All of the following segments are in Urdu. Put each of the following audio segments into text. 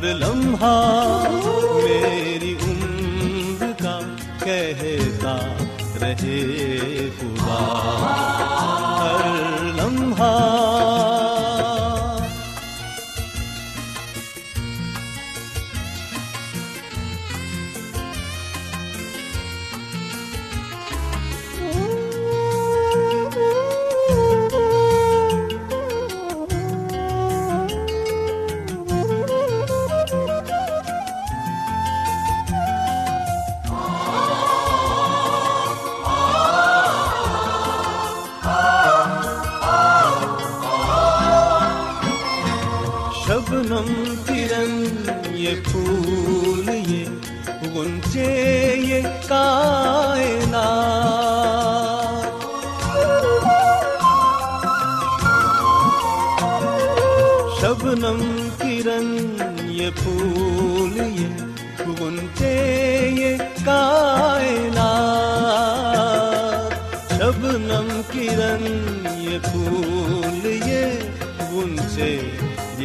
ہر لمحہ میری عمر کا کہتا رہے خدا۔ ہر لمحہ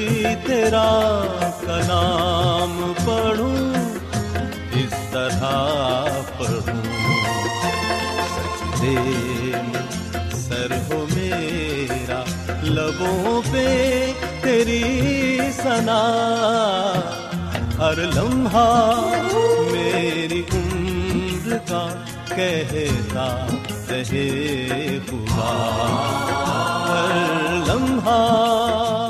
بھی تیرا کلام پڑھوں، اس طرح پڑھوں۔ سجدے میں سر ہو میرا، لبوں پہ تیری سنا ہر لمحہ میری عمر کا کہتا رہے خدا ہر لمحہ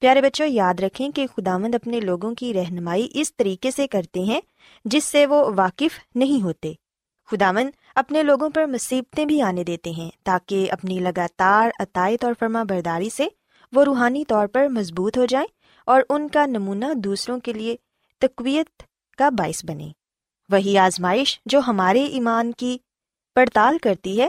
پیارے بچوں، یاد رکھیں کہ خداوند اپنے لوگوں کی رہنمائی اس طریقے سے کرتے ہیں جس سے وہ واقف نہیں ہوتے۔ خداوند اپنے لوگوں پر مصیبتیں بھی آنے دیتے ہیں تاکہ اپنی لگاتار عطائت اور فرما برداری سے وہ روحانی طور پر مضبوط ہو جائیں اور ان کا نمونہ دوسروں کے لیے تقویت کا باعث بنے وہی آزمائش جو ہمارے ایمان کی پڑتال کرتی ہے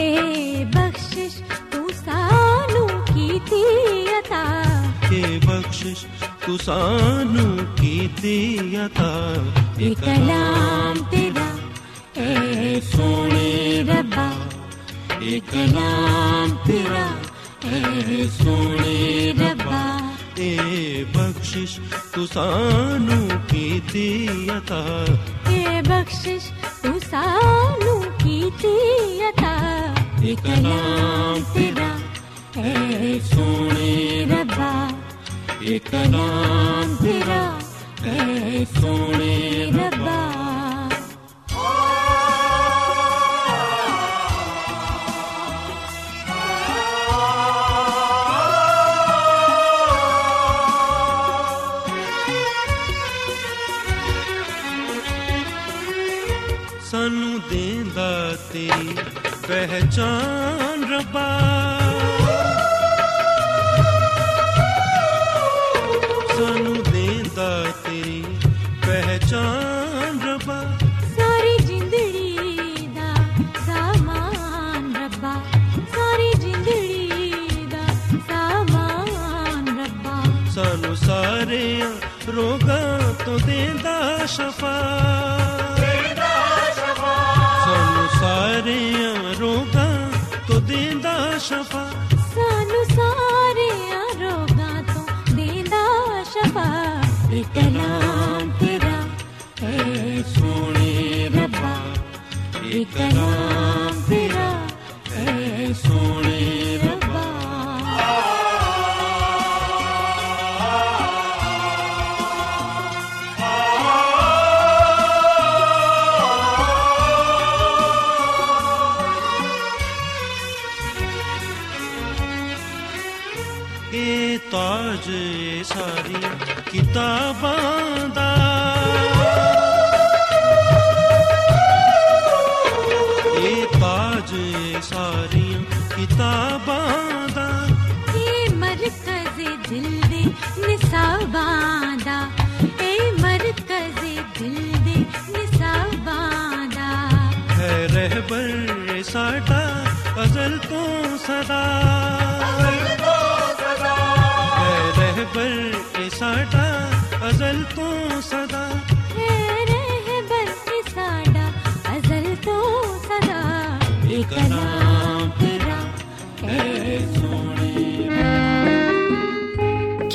اے بخشش تو سانو کی تھی عطا کہ بخشش تو کی دی عطا ایک کلام تیرا اے سونے ربا ایک کلام تیرا اے سونے ربا اے بخشش تو کی دی عطا اے بخشش تو کی تھی عطا ایک نام تیرا اے سونے ربا ایک نام تیرا اے سونے ربا پہچان ربا۔ سانو دیندا تیری پہچان ربا۔ ساری زندگی دا سامان ربا۔ ساری زندگی دا سامان ربا۔ سانو سارے روگاں تو دیندا شفا۔ شفا۔ سانو سارے روگاں تو دیندا شفا۔ ایک کلام تیرا۔ اے سونے ربا، ایک کلام کتاباں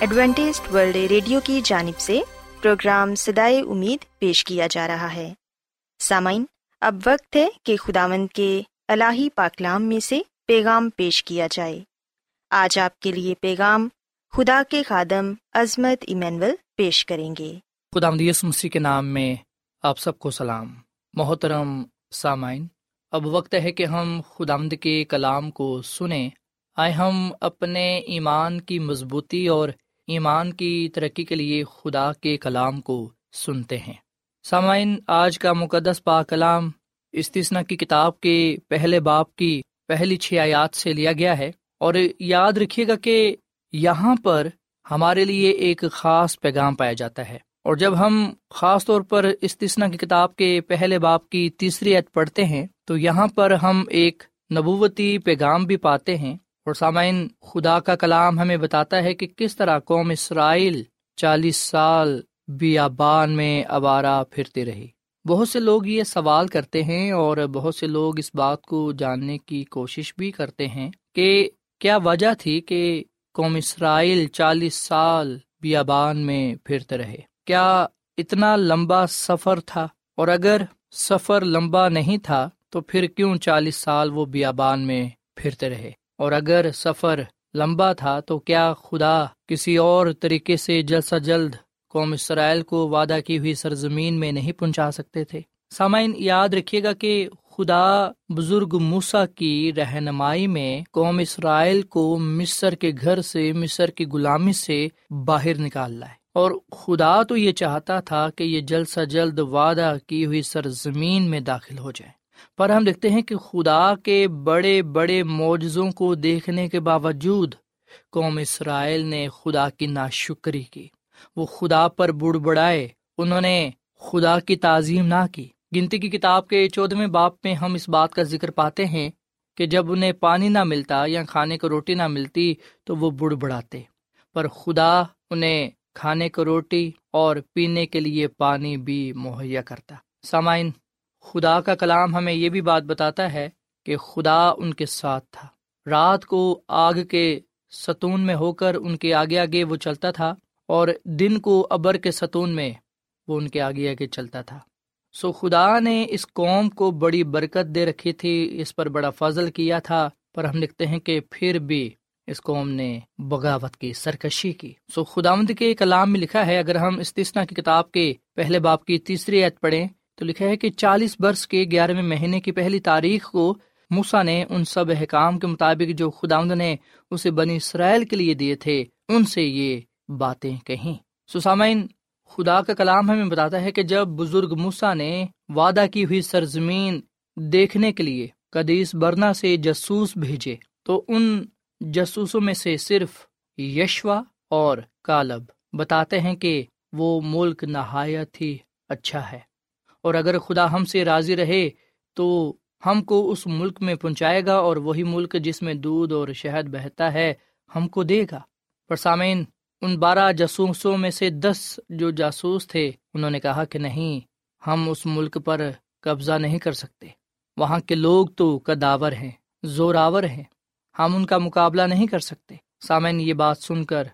Adventist World Radio کی جانب سے پروگرام سدائے امید پیش کیا جا رہا ہے۔ سامعین، اب وقت ہے کہ خداوند کے الہی پاکلام میں سے پیغام پیش کیا جائے۔ آج آپ کے لیے پیغام خدا کے خادم عظمت ایمینول پیش کریں گے۔ خدا مدیس مسیح کے نام میں آپ سب کو سلام۔ محترم سامعین، اب وقت ہے کہ ہم خدامد کے کلام کو سنیں۔ آئے ہم اپنے ایمان کی مضبوطی اور ایمان کی ترقی کے لیے خدا کے کلام کو سنتے ہیں۔ سامعین، آج کا مقدس پا کلام استثنا کی کتاب کے پہلے باپ کی پہلی چھ آیات سے لیا گیا ہے۔ اور یاد رکھیے گا کہ یہاں پر ہمارے لیے ایک خاص پیغام پایا جاتا ہے۔ اور جب ہم خاص طور پر استثنا کی کتاب کے پہلے باپ کی تیسری عید پڑھتے ہیں، تو یہاں پر ہم ایک نبوتی پیغام بھی پاتے ہیں۔ اور سامعین، خدا کا کلام ہمیں بتاتا ہے کہ کس طرح قوم اسرائیل چالیس سال بیابان میں آوارہ پھرتی رہی بہت سے لوگ یہ سوال کرتے ہیں اور بہت سے لوگ اس بات کو جاننے کی کوشش بھی کرتے ہیں کہ کیا وجہ تھی کہ قوم اسرائیل چالیس سال بیابان میں پھرتے رہے۔ کیا اتنا لمبا سفر تھا؟ اور اگر سفر لمبا نہیں تھا تو پھر کیوں چالیس سال وہ بیابان میں پھرتے رہے؟ اور اگر سفر لمبا تھا تو کیا خدا کسی اور طریقے سے جلد سے جلد قوم اسرائیل کو وعدہ کی ہوئی سرزمین میں نہیں پہنچا سکتے تھے؟ سامعین، یاد رکھیے گا کہ خدا بزرگ موسا کی رہنمائی میں قوم اسرائیل کو مصر کے گھر سے مصر کی غلامی سے باہر نکال لائے۔ اور خدا تو یہ چاہتا تھا کہ یہ جلد سے جلد وعدہ کی ہوئی سرزمین میں داخل ہو جائے۔ پر ہم دیکھتے ہیں کہ خدا کے بڑے بڑے معجزوں کو دیکھنے کے باوجود قوم اسرائیل نے خدا کی ناشکری کی۔ وہ خدا پر بڑ بڑائے انہوں نے خدا کی تعظیم نہ کی۔ گنتی کی کتاب کے چودہویں باپ میں ہم اس بات کا ذکر پاتے ہیں کہ جب انہیں پانی نہ ملتا یا کھانے کو روٹی نہ ملتی تو وہ بڑ بڑاتے پر خدا انہیں کھانے کو روٹی اور پینے کے لیے پانی بھی مہیا کرتا۔ سامعین خدا کا کلام ہمیں یہ بھی بات بتاتا ہے کہ خدا ان کے ساتھ تھا۔ رات کو آگ کے ستون میں ہو کر ان کے آگے آگے وہ چلتا تھا اور دن کو ابر کے ستون میں وہ ان کے آگے آگے چلتا تھا۔ سو خدا نے اس قوم کو بڑی برکت دے رکھی تھی، اس پر بڑا فضل کیا تھا، پر ہم لکھتے ہیں کہ پھر بھی اس قوم نے بغاوت کی، سرکشی کی۔ سو خداوند کے کلام میں لکھا ہے، اگر ہم استثنا کی کتاب کے پہلے باپ کی تیسری عید پڑھیں تو لکھا ہے کہ چالیس برس کے گیارہویں مہینے کی پہلی تاریخ کو موسا نے ان سب احکام کے مطابق جو خدا نے اسے بنی اسرائیل کے لیے دیے تھے، ان سے یہ باتیں کہیں۔ سسامین خدا کا کلام ہمیں بتاتا ہے کہ جب بزرگ موسا نے وعدہ کی ہوئی سرزمین دیکھنے کے لیے قدیس برنا سے جسوس بھیجے، تو ان جسوسوں میں سے صرف یشوا اور کالب بتاتے ہیں کہ وہ ملک نہایت ہی اچھا ہے۔ اور اگر خدا ہم سے راضی رہے تو ہم کو اس ملک میں پہنچائے گا اور وہی ملک جس میں دودھ اور شہد بہتا ہے ہم کو دے گا۔ پر سامعین، ان بارہ جاسوسوں میں سے دس جو جاسوس تھے، انہوں نے کہا کہ نہیں، ہم اس ملک پر قبضہ نہیں کر سکتے۔ وہاں کے لوگ تو کداور ہیں، زوراور ہیں۔ ہم ان کا مقابلہ نہیں کر سکتے۔ سامعین، یہ بات سن کر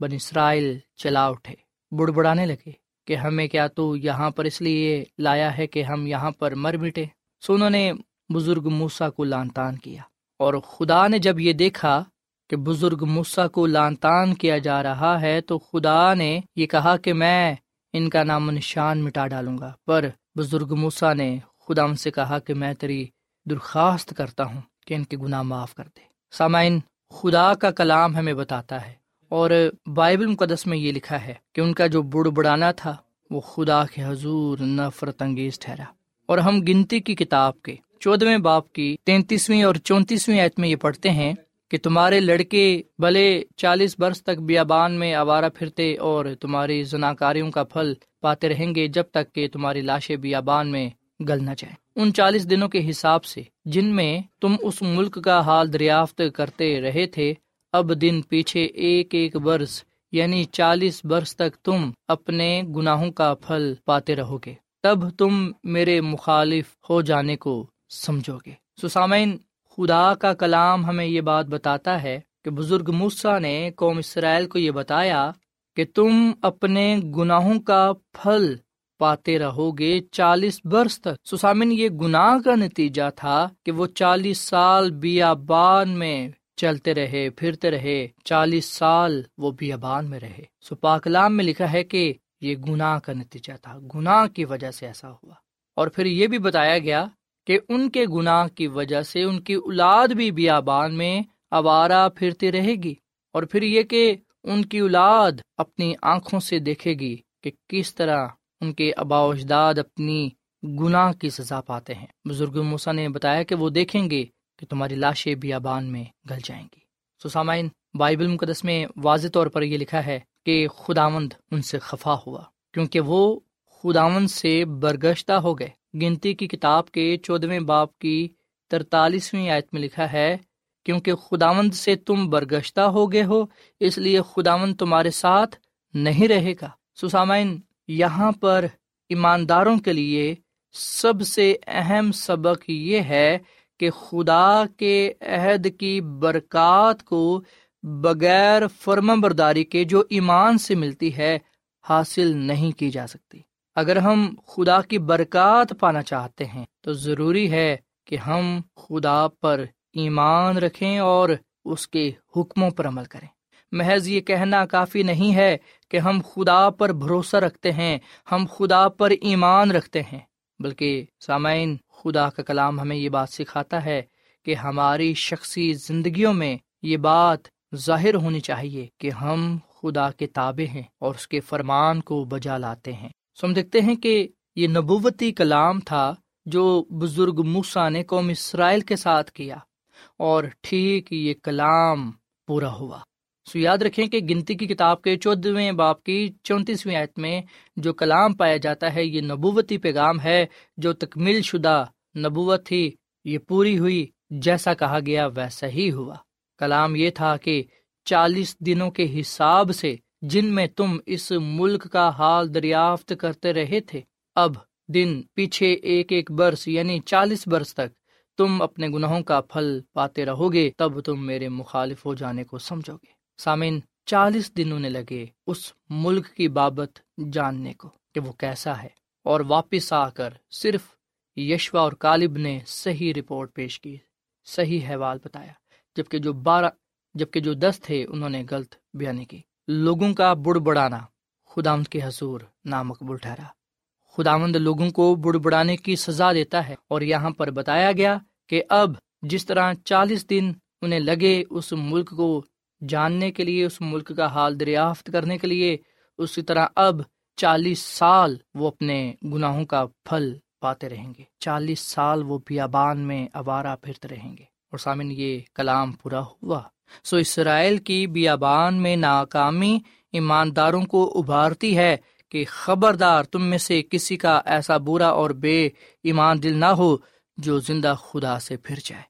بن اسرائیل چلا اٹھے بڑ بڑانے لگے۔ کہ ہمیں کیا تو یہاں پر اس لیے لایا ہے کہ ہم یہاں پر مر مٹے۔ سو انہوں نے بزرگ موسا کو لان تان کیا۔ اور خدا نے جب یہ دیکھا کہ بزرگ موسا کو لان تان کیا جا رہا ہے، تو خدا نے یہ کہا کہ میں ان کا نام و نشان مٹا ڈالوں گا۔ پر بزرگ موسا نے خدا ان سے کہا کہ میں تیری درخواست کرتا ہوں کہ ان کے گناہ معاف کر دے۔ سامعین، خدا کا کلام ہمیں بتاتا ہے اور بائبل مقدس میں یہ لکھا ہے کہ ان کا جو بڑ بڑانا تھا، وہ خدا کے حضور نفرت انگیز ٹھہرا۔ اور ہم گنتی کی کتاب کے چودہویں باپ کی تینتیسویں اور چونتیسویں ایت میں یہ پڑھتے ہیں کہ تمہارے لڑکے بھلے چالیس برس تک بیابان میں آوارہ پھرتے اور تمہاری زناکاریوں کا پھل پاتے رہیں گے جب تک کہ تمہاری لاشیں بیابان میں گل نہ جائیں۔ ان چالیس دنوں کے حساب سے جن میں تم اس ملک کا حال دریافت کرتے رہے تھے اب دن پیچھے ایک ایک برس یعنی چالیس برس تک تم اپنے گناہوں کا پھل پاتے رہو گے تب تم میرے مخالف ہو جانے کو سمجھو گے سسامین، خدا کا کلام ہمیں یہ بات بتاتا ہے کہ بزرگ موسا نے قوم اسرائیل کو یہ بتایا کہ تم اپنے گناہوں کا پھل پاتے رہو گے چالیس برس تک۔ سسامن یہ گناہ کا نتیجہ تھا کہ وہ چالیس سال بیابان میں چلتے رہے، پھرتے رہے، چالیس سال وہ بیابان میں رہے۔ سو پاکلام میں لکھا ہے کہ یہ گناہ کا نتیجہ تھا، گناہ کی وجہ سے ایسا ہوا۔ اور پھر یہ بھی بتایا گیا کہ ان کے گناہ کی وجہ سے ان کی اولاد بھی بیابان میں آوارہ پھرتی رہے گی۔ اور پھر یہ کہ ان کی اولاد اپنی آنکھوں سے دیکھے گی کہ کس طرح ان کے آبا اجداد اپنی گناہ کی سزا پاتے ہیں۔ بزرگ موسا نے بتایا کہ وہ دیکھیں گے کہ تمہاری لاشیں بیابان میں گل جائیں گی۔ سو سامعین، بائبل مقدس میں واضح طور پر یہ لکھا ہے کہ خداوند ان سے خفا ہوا، کیونکہ وہ خداوند سے برگشتہ ہو گئے۔ گنتی کی کتاب کے چودہویں باپ کی ترتالیسویں آیت میں لکھا ہے، کیونکہ خداوند سے تم برگشتہ ہو گئے ہو، اس لیے خداوند تمہارے ساتھ نہیں رہے گا۔ سسامین یہاں پر ایمانداروں کے لیے سب سے اہم سبق یہ ہے کہ خدا کے عہد کی برکات کو بغیر فرم برداری کے جو ایمان سے ملتی ہے، حاصل نہیں کی جا سکتی۔ اگر ہم خدا کی برکات پانا چاہتے ہیں، تو ضروری ہے کہ ہم خدا پر ایمان رکھیں اور اس کے حکموں پر عمل کریں۔ محض یہ کہنا کافی نہیں ہے کہ ہم خدا پر بھروسہ رکھتے ہیں، ہم خدا پر ایمان رکھتے ہیں، بلکہ سامعین خدا کا کلام ہمیں یہ بات سکھاتا ہے کہ ہماری شخصی زندگیوں میں یہ بات ظاہر ہونی چاہیے کہ ہم خدا کے تابع ہیں اور اس کے فرمان کو بجا لاتے ہیں۔ سو ہم دیکھتے ہیں کہ یہ نبوتی کلام تھا جو بزرگ موسا نے قوم اسرائیل کے ساتھ کیا اور ٹھیک یہ کلام پورا ہوا۔ سو یاد رکھیں کہ گنتی کی کتاب کے چودہویں باپ کی چونتیسویں آیت میں جو کلام پایا جاتا ہے، یہ نبوتی پیغام ہے جو تکمیل شدہ نبوت تھی، یہ پوری ہوئی جیسا کہا گیا ویسا ہی ہوا۔ کلام یہ تھا کہ چالیس دنوں کے حساب سے جن میں تم اس ملک کا حال دریافت کرتے رہے تھے، اب دن پیچھے ایک ایک برس یعنی چالیس برس تک تم اپنے گناہوں کا پھل پاتے رہو گے، تب تم میرے مخالف ہو جانے کو سمجھو گے۔ سامن چالیس دنوں نے لگے اس ملک کی بابت جاننے کو کہ وہ کیسا ہے اور واپس آ کر صرف یشوا اور کالب نے صحیح رپورٹ پیش کی، صحیح حوال بتایا، جبکہ جو بارہ، جبکہ جو دس تھے انہوں نے غلط بیانی کی۔ لوگوں کا بڑ بڑانا خداوند کے حضور نامقبول ٹھہرا۔ خداوند لوگوں کو بڑ بڑانے کی سزا دیتا ہے اور یہاں پر بتایا گیا کہ اب جس طرح چالیس دن انہیں لگے، اس ملک کو جاننے کے لیے، اس ملک کا حال دریافت کرنے کے لیے، اسی طرح اب چالیس سال وہ اپنے گناہوں کا پھل پاتے رہیں گے۔ چالیس سال وہ بیابان میں آوارہ پھرتے رہیں گے۔ اور سامن یہ کلام پورا ہوا۔ سو اسرائیل کی بیابان میں ناکامی ایمانداروں کو ابھارتی ہے کہ خبردار تم میں سے کسی کا ایسا برا اور بے ایمان دل نہ ہو جو زندہ خدا سے پھر جائے۔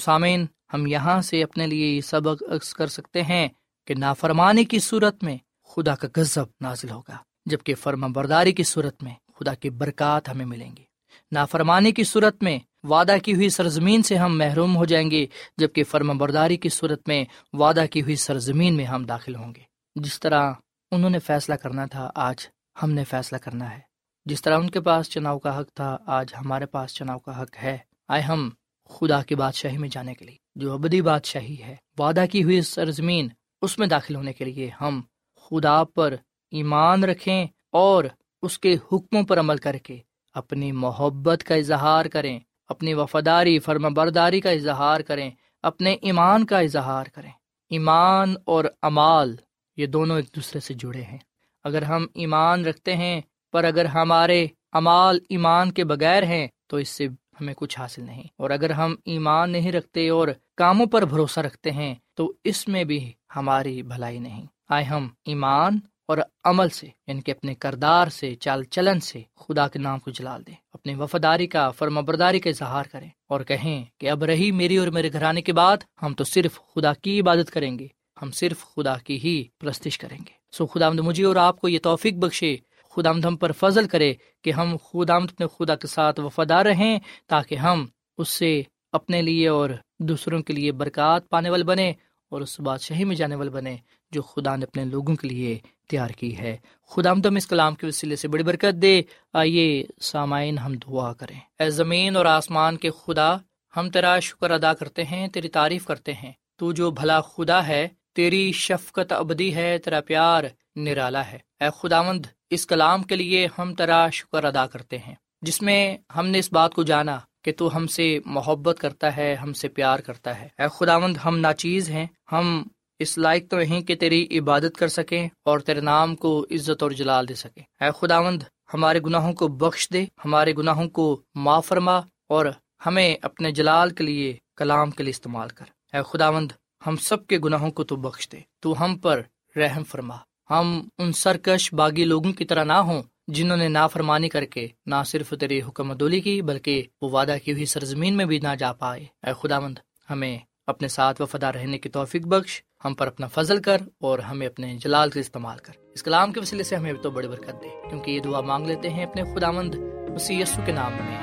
سامعین ہم یہاں سے اپنے لیے یہ سبق عکس کر سکتے ہیں کہ نافرمانی کی صورت میں خدا کا غضب نازل ہوگا، جبکہ فرما برداری کی صورت میں خدا کی برکات ہمیں ملیں گی۔ نافرمانی کی صورت میں وعدہ کی ہوئی سرزمین سے ہم محروم ہو جائیں گے، جبکہ فرما برداری کی صورت میں وعدہ کی ہوئی سرزمین میں ہم داخل ہوں گے۔ جس طرح انہوں نے فیصلہ کرنا تھا، آج ہم نے فیصلہ کرنا ہے۔ جس طرح ان کے پاس چناؤ کا حق تھا، آج ہمارے پاس چناؤ کا حق ہے۔ آئے ہم خدا کی بادشاہی میں جانے کے لیے۔ جو ابدی بادشاہی ہے، وعدہ کی ہوئی سرزمین، اس میں داخل ہونے کے لیے ہم خدا پر ایمان رکھیں اور اس کے حکموں پر عمل کر کے اپنی محبت کا اظہار کریں، اپنی وفاداری فرما برداری کا اظہار کریں، اپنے ایمان کا اظہار کریں۔ ایمان اور امال، یہ دونوں ایک دوسرے سے جڑے ہیں۔ اگر ہم ایمان رکھتے ہیں، پر اگر ہمارے امال ایمان کے بغیر ہیں، تو اس سے ہمیں کچھ حاصل نہیں۔ اور اگر ہم ایمان نہیں رکھتے اور کاموں پر بھروسہ رکھتے ہیں، تو اس میں بھی ہماری بھلائی نہیں۔ آئے ہم ایمان اور عمل سے یعنی کہ اپنے کردار سے، چال چلن سے خدا کے نام کو جلال دیں۔ اپنی وفاداری کا، فرما برداری کا اظہار کریں۔ اور کہیں کہ اب رہی میری اور میرے گھرانے کے بعد ہم تو صرف خدا کی عبادت کریں گے۔ ہم صرف خدا کی ہی پرستش کریں گے۔ سو خدا مجھے اور آپ کو یہ توفیق بخشے خدا ہم پر فضل کرے کہ ہم خدا اپنے خدا کے ساتھ وفادار رہیں تاکہ ہم اس سے اپنے لیے اور دوسروں کے لیے برکات پانے والے بنے اور اس بادشاہی میں جانے والے بنے جو خدا نے اپنے لوگوں کے لیے تیار کی ہے۔ خدا ہم اس کلام کے وسیلے سے بڑی برکت دے۔ آئیے سامعین ہم دعا کریں۔ اے زمین اور آسمان کے خدا، ہم تیرا شکر ادا کرتے ہیں، تیری تعریف کرتے ہیں۔ تو جو بھلا خدا ہے، تیری شفقت ابدی ہے، تیرا پیار نرالا ہے۔ اے خداوند اس کلام کے لیے ہم تیرا شکر ادا کرتے ہیں۔ جس میں ہم نے اس بات کو جانا کہ تو ہم سے محبت کرتا ہے، ہم سے پیار کرتا ہے۔ اے خداوند، ہم ناچیز ہیں۔ ہم اس لائق تو نہیں کہ تیری عبادت کر سکیں اور تیرے نام کو عزت اور جلال دے سکیں۔ اے خداوند، ہمارے گناہوں کو بخش دے، ہمارے گناہوں کو معاف فرما اور ہمیں اپنے جلال کے لیے کلام کے لیے استعمال کر۔ اے خداوند، ہم سب کے گناہوں کو تو بخش دے۔ تو ہم پر رحم فرما۔ ہم ان سرکش باغی لوگوں کی طرح نہ ہوں جنہوں نے نافرمانی کر کے نہ صرف تیری حکم ادولی کی بلکہ وہ وعدہ کی ہوئی سرزمین میں بھی نہ جا پائے۔ اے خدا مند ہمیں اپنے ساتھ وفادار رہنے کی توفیق بخش، ہم پر اپنا فضل کر اور ہمیں اپنے جلال کا استعمال کر۔ اس کلام کے وسیلے سے ہمیں تو بڑی برکت دے، کیونکہ یہ دعا مانگ لیتے ہیں اپنے خدا مند اسی یسو کے نام میں۔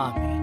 آمین۔